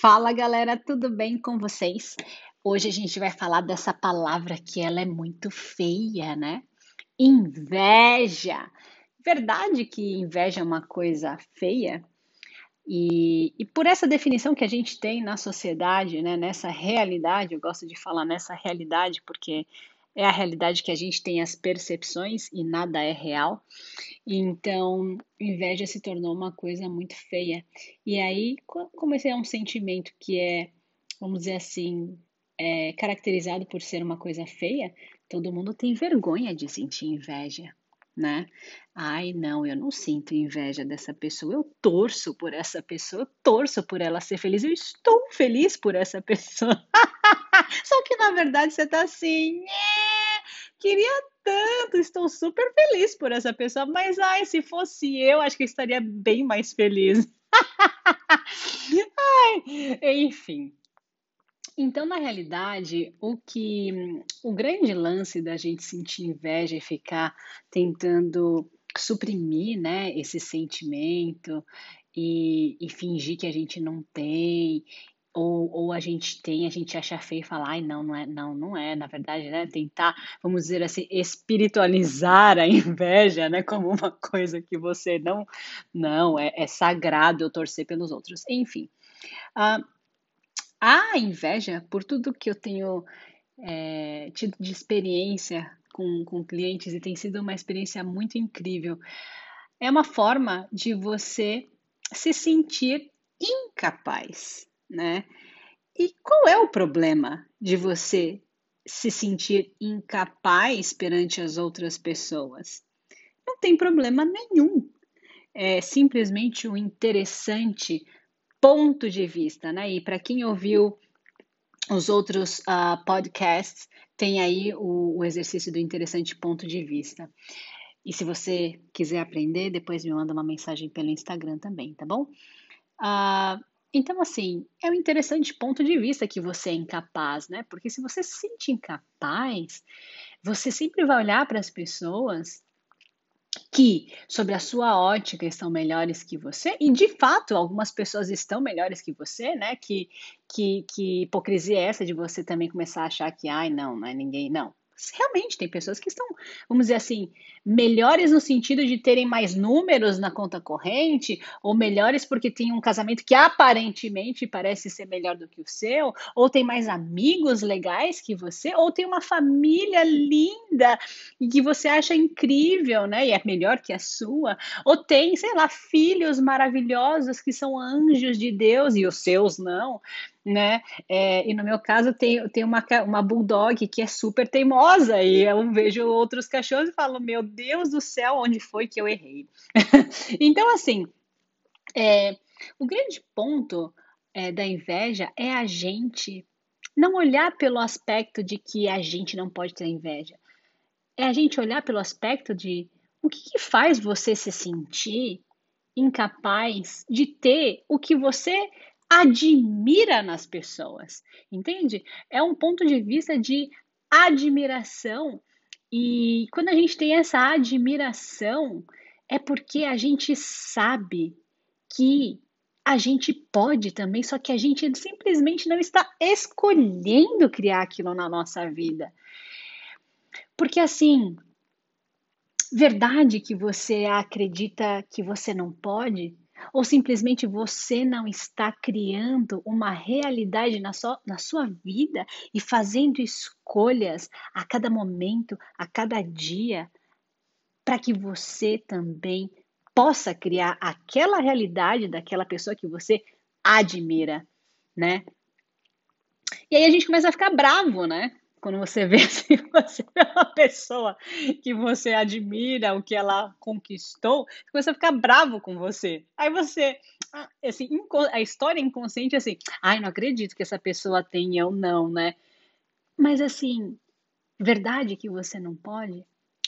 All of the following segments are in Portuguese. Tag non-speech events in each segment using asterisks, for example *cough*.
Fala galera, tudo bem com vocês? Hoje a gente vai falar dessa palavra que ela é muito feia, né? Inveja. Verdade que inveja é uma coisa feia? E, e por essa definição que a gente tem na sociedade, né, nessa realidade, eu gosto de falar nessa realidade porque é a realidade que a gente tem as percepções e nada é real. Então, inveja se tornou uma coisa muito feia. E aí, como esse é um sentimento que é, vamos dizer assim, é caracterizado por ser uma coisa feia, todo mundo tem vergonha de sentir inveja, né? Ai, não, eu não sinto inveja dessa pessoa, eu torço por essa pessoa, eu torço por ela ser feliz, eu estou feliz por essa pessoa. *laughs* Só que na verdade você tá assim, queria tanto, estou super feliz por essa pessoa, mas ai, se fosse eu, acho que eu estaria bem mais feliz. *laughs* ai, enfim. Então, na realidade, o que o grande lance da gente sentir inveja e ficar tentando suprimir, né, esse sentimento e, e fingir que a gente não tem ou, ou a gente tem, a gente acha feio e fala, ai, não, não é, não, não é, na verdade, né? Tentar, vamos dizer assim, espiritualizar a *laughs* inveja, né? Como uma coisa que você não, não, é, é sagrado eu torcer pelos outros. Enfim, uh, a inveja, por tudo que eu tenho é, tido de experiência com, com clientes, e tem sido uma experiência muito incrível, é uma forma de você se sentir incapaz né? E qual é o problema de você se sentir incapaz perante as outras pessoas? Não tem problema nenhum. É simplesmente um interessante ponto de vista, né? E para quem ouviu os outros uh, podcasts, tem aí o, o, exercício do interessante ponto de vista. E se você quiser aprender, depois me manda uma mensagem pelo Instagram também, tá bom? Uh, então, assim, é um interessante ponto de vista que você é incapaz, né? Porque se você se sente incapaz, você sempre vai olhar para as pessoas que, sobre a sua ótica, estão melhores que você, e de fato, algumas pessoas estão melhores que você, né? Que, que, que hipocrisia é essa de você também começar a achar que, ai, não, não é ninguém, não realmente tem pessoas que estão, vamos dizer assim, melhores no sentido de terem mais números na conta corrente, ou melhores porque tem um casamento que aparentemente parece ser melhor do que o seu, ou tem mais amigos legais que você, ou tem uma família linda e que você acha incrível, né? E é melhor que a sua, ou tem, sei lá, filhos maravilhosos que são anjos de Deus e os seus não né? É, e no meu caso tem, tem uma, uma bulldog que é super teimosa e eu vejo outros cachorros e falo, meu Deus do céu, onde foi que eu errei? *laughs* então, assim, é, o grande ponto é, da inveja é a gente não olhar pelo aspecto de que a gente não pode ter inveja. É a gente olhar pelo aspecto de o que, que faz você se sentir incapaz de ter o que você admira nas pessoas, entende? É um ponto de vista de admiração. E quando a gente tem essa admiração, é porque a gente sabe que a gente pode também, só que a gente simplesmente não está escolhendo criar aquilo na nossa vida. Porque assim, verdade que você acredita que você não pode, ou simplesmente você não está criando uma realidade na sua, na sua vida e fazendo escolhas a cada momento, a cada dia, para que você também possa criar aquela realidade daquela pessoa que você admira, né? E aí a gente começa a ficar bravo, né? Quando você vê *laughs* assim, você vê uma pessoa que você admira, o que ela conquistou, começa a ficar bravo com você. Aí você, assim, a história inconsciente é assim, ai, não acredito que essa pessoa tem eu não, né? Mas assim, verdade que você não pode?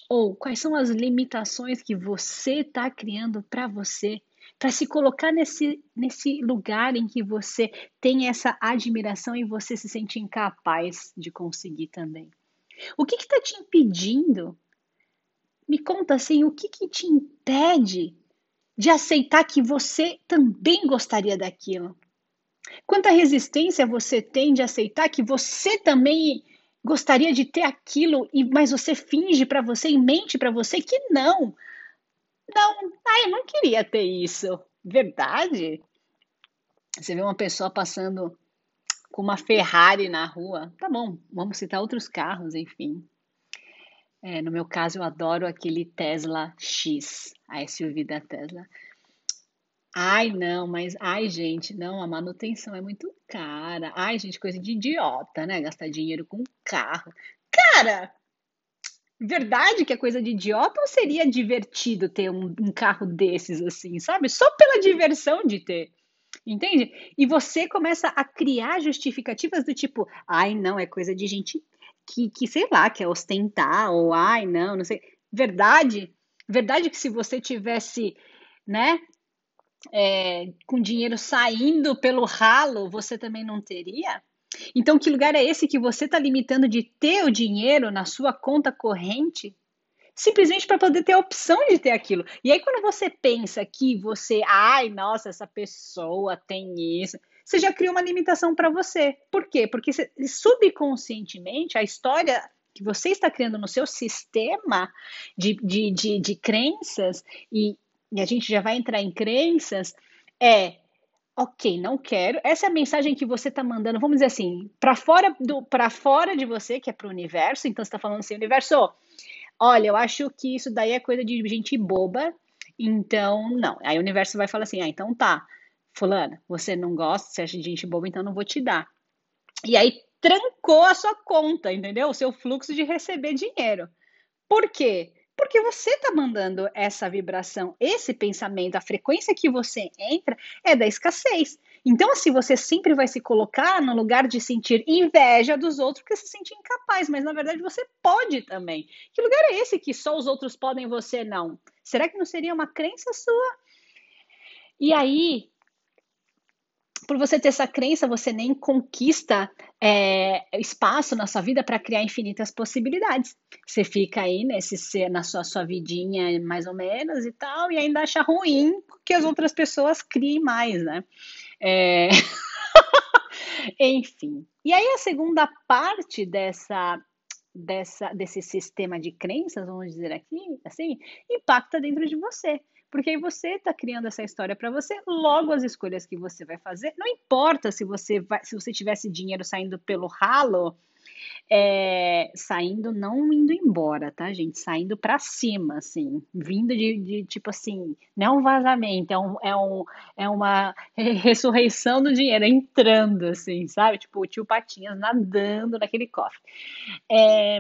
Ou quais são as limitações que você está criando para você? Para se colocar nesse, nesse lugar em que você tem essa admiração e você se sente incapaz de conseguir também. O que está te impedindo? Me conta assim, o que, que te impede de aceitar que você também gostaria daquilo? Quanta resistência você tem de aceitar que você também gostaria de ter aquilo, mas você finge para você e mente para você que não. Não, ah, eu não queria ter isso. Verdade? Você vê uma pessoa passando com uma Ferrari na rua, tá bom, vamos citar outros carros, enfim. É, no meu caso, eu adoro aquele Tesla X, a SUV da Tesla. Ai, não, mas ai, gente, não, a manutenção é muito cara. Ai, gente, coisa de idiota, né? Gastar dinheiro com carro. Cara, verdade que é coisa de idiota ou seria divertido ter um, um carro desses assim, sabe? Só pela diversão de ter. Entende? E você começa a criar justificativas do tipo, ai, não, é coisa de gente que, que sei lá, quer ostentar, ou ai, não, não sei. Verdade? Verdade que se você tivesse, né, é, com dinheiro saindo pelo ralo, você também não teria? Então, que lugar é esse que você está limitando de ter o dinheiro na sua conta corrente? Simplesmente para poder ter a opção de ter aquilo. E aí, quando você pensa que você, ai, nossa, essa pessoa tem isso, você já cria uma limitação para você. Por quê? Porque subconscientemente a história que você está criando no seu sistema de, de, de, de crenças e, e a gente já vai entrar em crenças, é ok, não quero. Essa é a mensagem que você está mandando, vamos dizer assim, para fora do para fora de você, que é para o universo. Então você está falando assim, universo, olha, eu acho que isso daí é coisa de gente boba. Então não. Aí o universo vai falar assim, ah, então tá, fulano, você não gosta, você acha de gente boba, então não vou te dar. E aí trancou a sua conta, entendeu? O seu fluxo de receber dinheiro. Por quê? Porque você está mandando essa vibração, esse pensamento, a frequência que você entra é da escassez. Então, assim, você sempre vai se colocar no lugar de sentir inveja dos outros, porque se sente incapaz, mas na verdade você pode também. Que lugar é esse que só os outros podem, você não? Será que não seria uma crença sua? E aí, por você ter essa crença, você nem conquista é, espaço na sua vida para criar infinitas possibilidades. Você fica aí nesse na sua, sua vidinha mais ou menos e tal, e ainda acha ruim que as outras pessoas criem mais, né? É... *laughs* Enfim. E aí a segunda parte dessa dessa, desse sistema de crenças, vamos dizer aqui, assim, impacta dentro de você. Porque aí você está criando essa história para você, logo as escolhas que você vai fazer, não importa se você vai, se você tivesse dinheiro saindo pelo ralo, é, saindo, não indo embora, tá, gente? Saindo para cima, assim, vindo de, de, tipo assim, não é um vazamento, é, um, é, um, é uma ressurreição do dinheiro, entrando, assim, sabe? Tipo, o tio Patinhas nadando naquele cofre. É,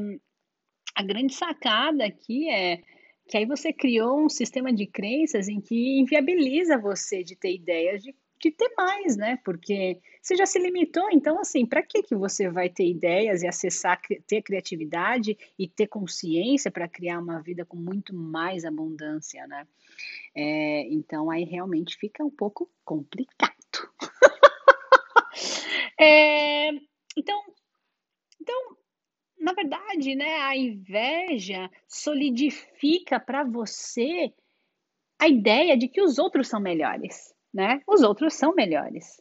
a grande sacada aqui é que aí você criou um sistema de crenças em que inviabiliza você de ter ideias de, de ter mais, né? Porque você já se limitou, então assim, para que que você vai ter ideias e acessar, ter criatividade e ter consciência para criar uma vida com muito mais abundância, né? É, então aí realmente fica um pouco complicado. *laughs* é, então, então na verdade, né, a inveja solidifica para você a ideia de que os outros são melhores, né? Os outros são melhores.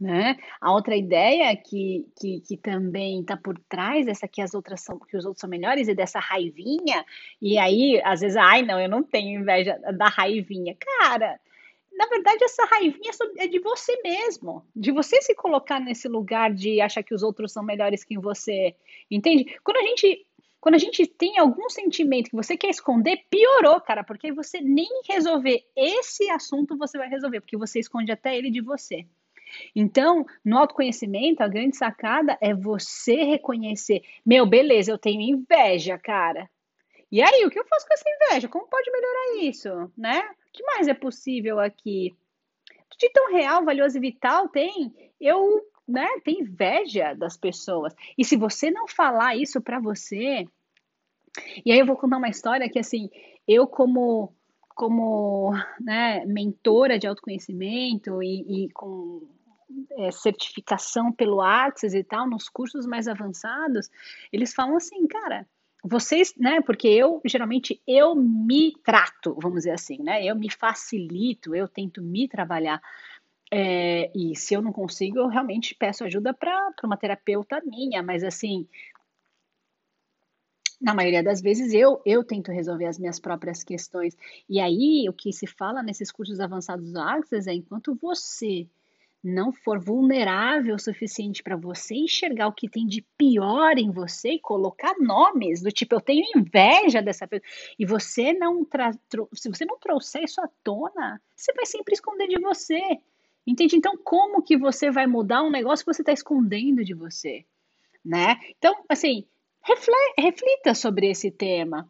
Né? A outra ideia que, que, que também está por trás dessa que as outras são que os outros são melhores e dessa raivinha e aí às vezes ai não eu não tenho inveja da raivinha cara na verdade, essa raivinha é de você mesmo, de você se colocar nesse lugar de achar que os outros são melhores que você, entende? Quando a gente quando a gente tem algum sentimento que você quer esconder, piorou, cara, porque você nem resolver esse assunto você vai resolver, porque você esconde até ele de você. Então, no autoconhecimento, a grande sacada é você reconhecer: meu, beleza, eu tenho inveja, cara. E aí, o que eu faço com essa inveja? Como pode melhorar isso, né? O que mais é possível aqui? De tão real, valioso e vital tem. Eu, né, tenho inveja das pessoas. E se você não falar isso para você, e aí eu vou contar uma história que assim, eu como como né, mentora de autoconhecimento e, e com é, certificação pelo Access e tal, nos cursos mais avançados, eles falam assim, cara, vocês, né? Porque eu geralmente eu me trato, vamos dizer assim, né? Eu me facilito, eu tento me trabalhar. É, e se eu não consigo, eu realmente peço ajuda para uma terapeuta minha, mas assim, na maioria das vezes eu eu tento resolver as minhas próprias questões. E aí o que se fala nesses cursos avançados do Access é enquanto você não for vulnerável o suficiente para você enxergar o que tem de pior em você e colocar nomes do tipo eu tenho inveja dessa pessoa e você não se você não trouxer isso à tona, você vai sempre esconder de você. Entende? Então como que você vai mudar um negócio que você está escondendo de você, né? Então, assim, reflita sobre esse tema.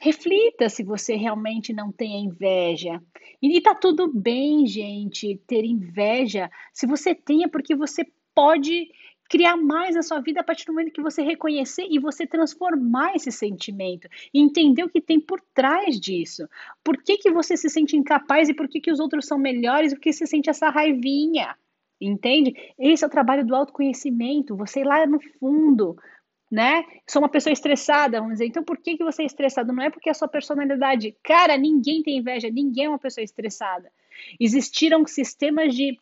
Reflita se você realmente não tem inveja. E tá tudo bem, gente, ter inveja. Se você tem, é porque você pode criar mais a sua vida a partir do momento que você reconhecer e você transformar esse sentimento e entender o que tem por trás disso. Por que, que você se sente incapaz e por que, que os outros são melhores por que você sente essa raivinha. Entende? Esse é o trabalho do autoconhecimento. Você ir lá no fundo, né? Sou uma pessoa estressada, vamos dizer. Então, por que, que você é estressado? Não é porque a sua personalidade. Cara, ninguém tem inveja, ninguém é uma pessoa estressada. Existiram sistemas de,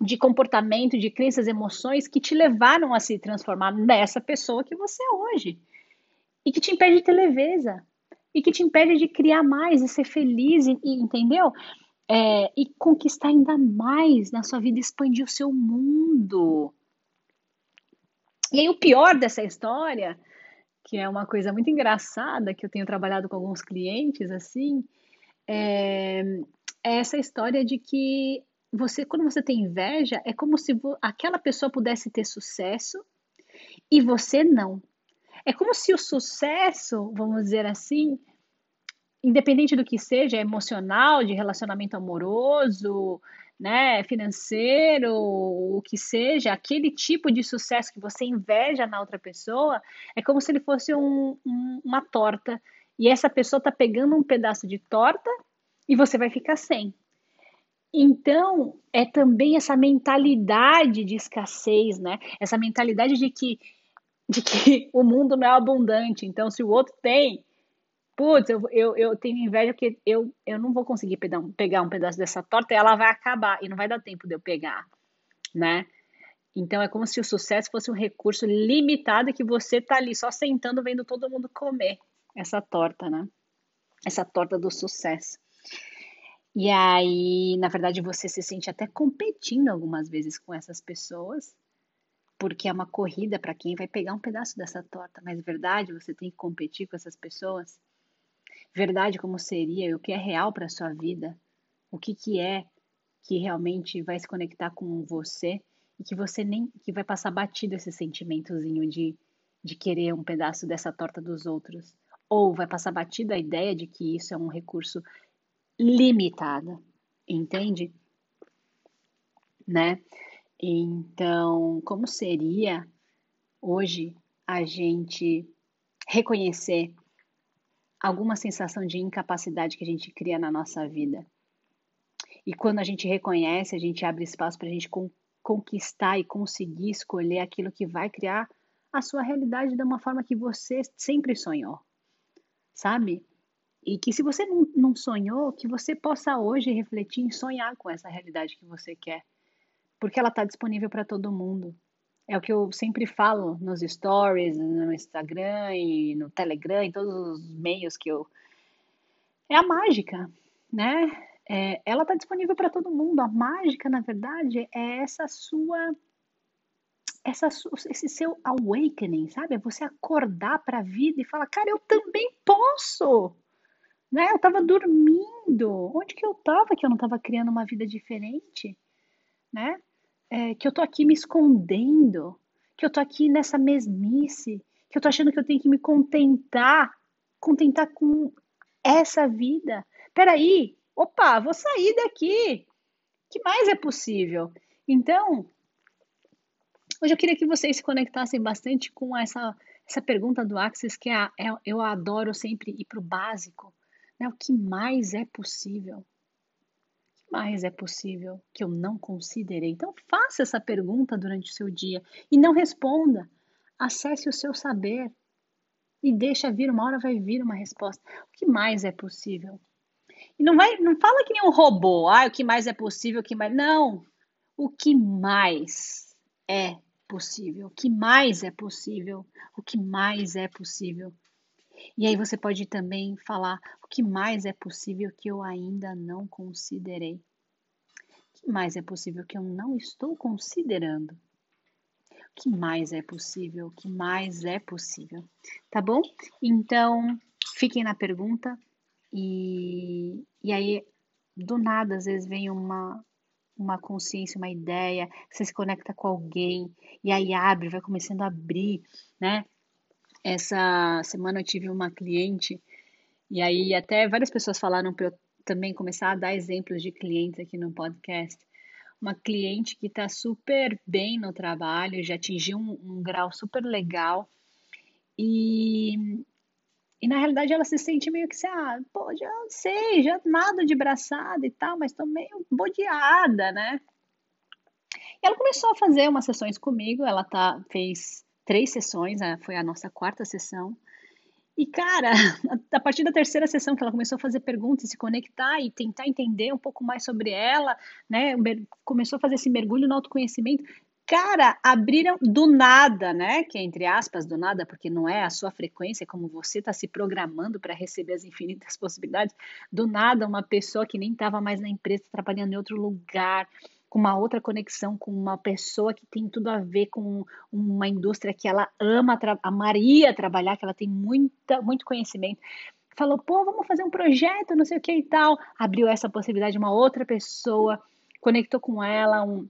de comportamento, de crenças, emoções que te levaram a se transformar nessa pessoa que você é hoje. E que te impede de ter leveza. E que te impede de criar mais e ser feliz, e, e entendeu? É, e conquistar ainda mais na sua vida, expandir o seu mundo. E aí, o pior dessa história, que é uma coisa muito engraçada, que eu tenho trabalhado com alguns clientes assim, é, é essa história de que você, quando você tem inveja, é como se aquela pessoa pudesse ter sucesso e você não. É como se o sucesso, vamos dizer assim, independente do que seja, emocional, de relacionamento amoroso, né, financeiro, o que seja, aquele tipo de sucesso que você inveja na outra pessoa, é como se ele fosse um, um, uma torta. E essa pessoa está pegando um pedaço de torta e você vai ficar sem. Então, é também essa mentalidade de escassez, né? Essa mentalidade de que, de que *laughs* o mundo não é abundante. Então, se o outro tem, putz, eu, eu, eu tenho inveja porque eu, eu não vou conseguir pegar um, pegar um pedaço dessa torta e ela vai acabar e não vai dar tempo de eu pegar, né? Então é como se o sucesso fosse um recurso limitado que você tá ali só sentando vendo todo mundo comer essa torta, né? Essa torta do sucesso. E aí, na verdade, você se sente até competindo algumas vezes com essas pessoas, porque é uma corrida para quem vai pegar um pedaço dessa torta. Mas verdade, você tem que competir com essas pessoas verdade como seria, o que é real para sua vida, o que, que é que realmente vai se conectar com você e que você nem que vai passar batido esse sentimentozinho de, de querer um pedaço dessa torta dos outros. Ou vai passar batido a ideia de que isso é um recurso limitado, entende? Né? Então, como seria hoje a gente reconhecer alguma sensação de incapacidade que a gente cria na nossa vida. E quando a gente reconhece, a gente abre espaço para a gente con conquistar e conseguir escolher aquilo que vai criar a sua realidade de uma forma que você sempre sonhou, sabe? E que se você não, não sonhou, que você possa hoje refletir em sonhar com essa realidade que você quer, porque ela está disponível para todo mundo. É o que eu sempre falo nos stories, no Instagram e no Telegram, em todos os meios que eu. É a mágica, né? É, ela está disponível para todo mundo. A mágica, na verdade, é essa sua. Essa, esse seu awakening, sabe? É você acordar para a vida e falar, cara, eu também posso. Né? Eu estava dormindo. Onde que eu estava que eu não estava criando uma vida diferente? Né? É, que eu tô aqui me escondendo, que eu tô aqui nessa mesmice, que eu tô achando que eu tenho que me contentar, contentar com essa vida. Peraí, opa, vou sair daqui. que mais é possível? Então, hoje eu queria que vocês se conectassem bastante com essa, essa pergunta do Axis, que é, é, eu adoro sempre ir para o básico. Né? O que mais é possível? Mais é possível que eu não considerei? Então, faça essa pergunta durante o seu dia e não responda. Acesse o seu saber e deixa vir, uma hora vai vir uma resposta. O que mais é possível? E não vai, não fala que nem um robô, ah, o que mais é possível, o que mais. Não. o que mais é possível? O que mais é possível? O que mais é possível? E aí você pode também falar o que mais é possível que eu ainda não considerei. O que mais é possível que eu não estou considerando? O que mais é possível? O que mais é possível? Tá bom? Então, fiquem na pergunta e, e aí, do nada, às vezes vem uma, uma consciência, uma ideia, você se conecta com alguém e aí abre, vai começando a abrir, né? Essa semana eu tive uma cliente e aí até várias pessoas falaram para eu também começar a dar exemplos de clientes aqui no podcast. Uma cliente que está super bem no trabalho, já atingiu um, um grau super legal e e na realidade ela se sente meio que assim, ah, pô, já sei, já nada de braçada e tal, mas tô meio bodeada, né? E ela começou a fazer umas sessões comigo, ela tá, fez três sessões, foi a nossa quarta sessão. E, cara, *laughs* a partir da terceira sessão que ela começou a fazer perguntas, se conectar e tentar entender um pouco mais sobre ela, né? Começou a fazer esse mergulho no autoconhecimento. Cara, abriram do nada, né? Que é entre aspas do nada, porque não é a sua frequência, como você está se programando para receber as infinitas *laughs* possibilidades. Do nada, uma pessoa que nem estava mais na empresa, trabalhando em outro lugar, com uma outra conexão com uma pessoa que tem tudo a ver com uma indústria que ela ama, amaria trabalhar, que ela tem muita, muito conhecimento. Falou, pô, vamos fazer um projeto, não sei o que e tal. Abriu essa possibilidade, uma outra pessoa conectou com ela, um,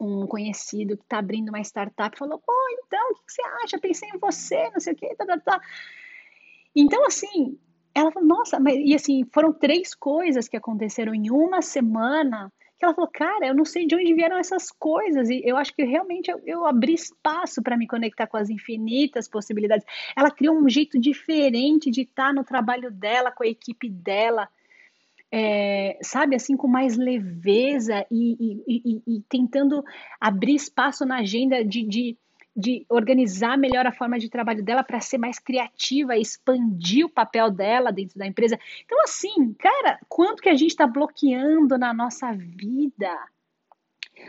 um conhecido que está abrindo uma startup falou: pô, então, o que você acha? Pensei em você, não sei o quê, tá, tá, tá. Então, assim, ela falou: nossa, mas, e assim, foram três coisas que aconteceram em uma semana que ela falou: cara, eu não sei de onde vieram essas coisas, e eu acho que realmente eu, eu abri espaço para me conectar com as infinitas possibilidades. Ela criou um jeito diferente de estar no trabalho dela, com a equipe dela é, sabe, assim, com mais leveza e, e, e, e tentando abrir espaço na agenda de, de, de, organizar melhor a forma de trabalho dela para ser mais criativa, expandir o papel dela dentro da empresa. Então, assim, cara, quanto que a gente está bloqueando na nossa vida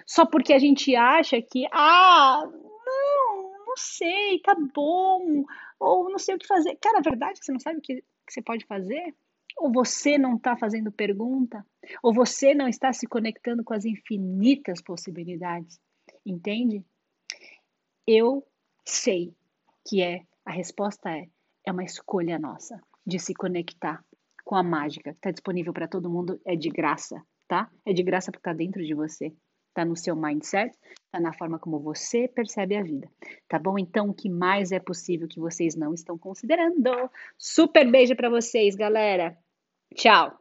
só porque a gente acha que, ah, não, não sei, tá bom, ou não sei o que fazer. Cara, a verdade é que você não sabe o que, que você pode fazer? Ou você não está fazendo pergunta? Ou você não está se conectando com as infinitas possibilidades? Entende? Eu sei que é, a resposta é, é uma escolha nossa de se conectar com a mágica que está disponível para todo mundo, é de graça, tá? É de graça porque está dentro de você, está no seu mindset, está na forma como você percebe a vida, tá bom? Então, o que mais é possível que vocês não estão considerando? Super beijo para vocês, galera! Tchau!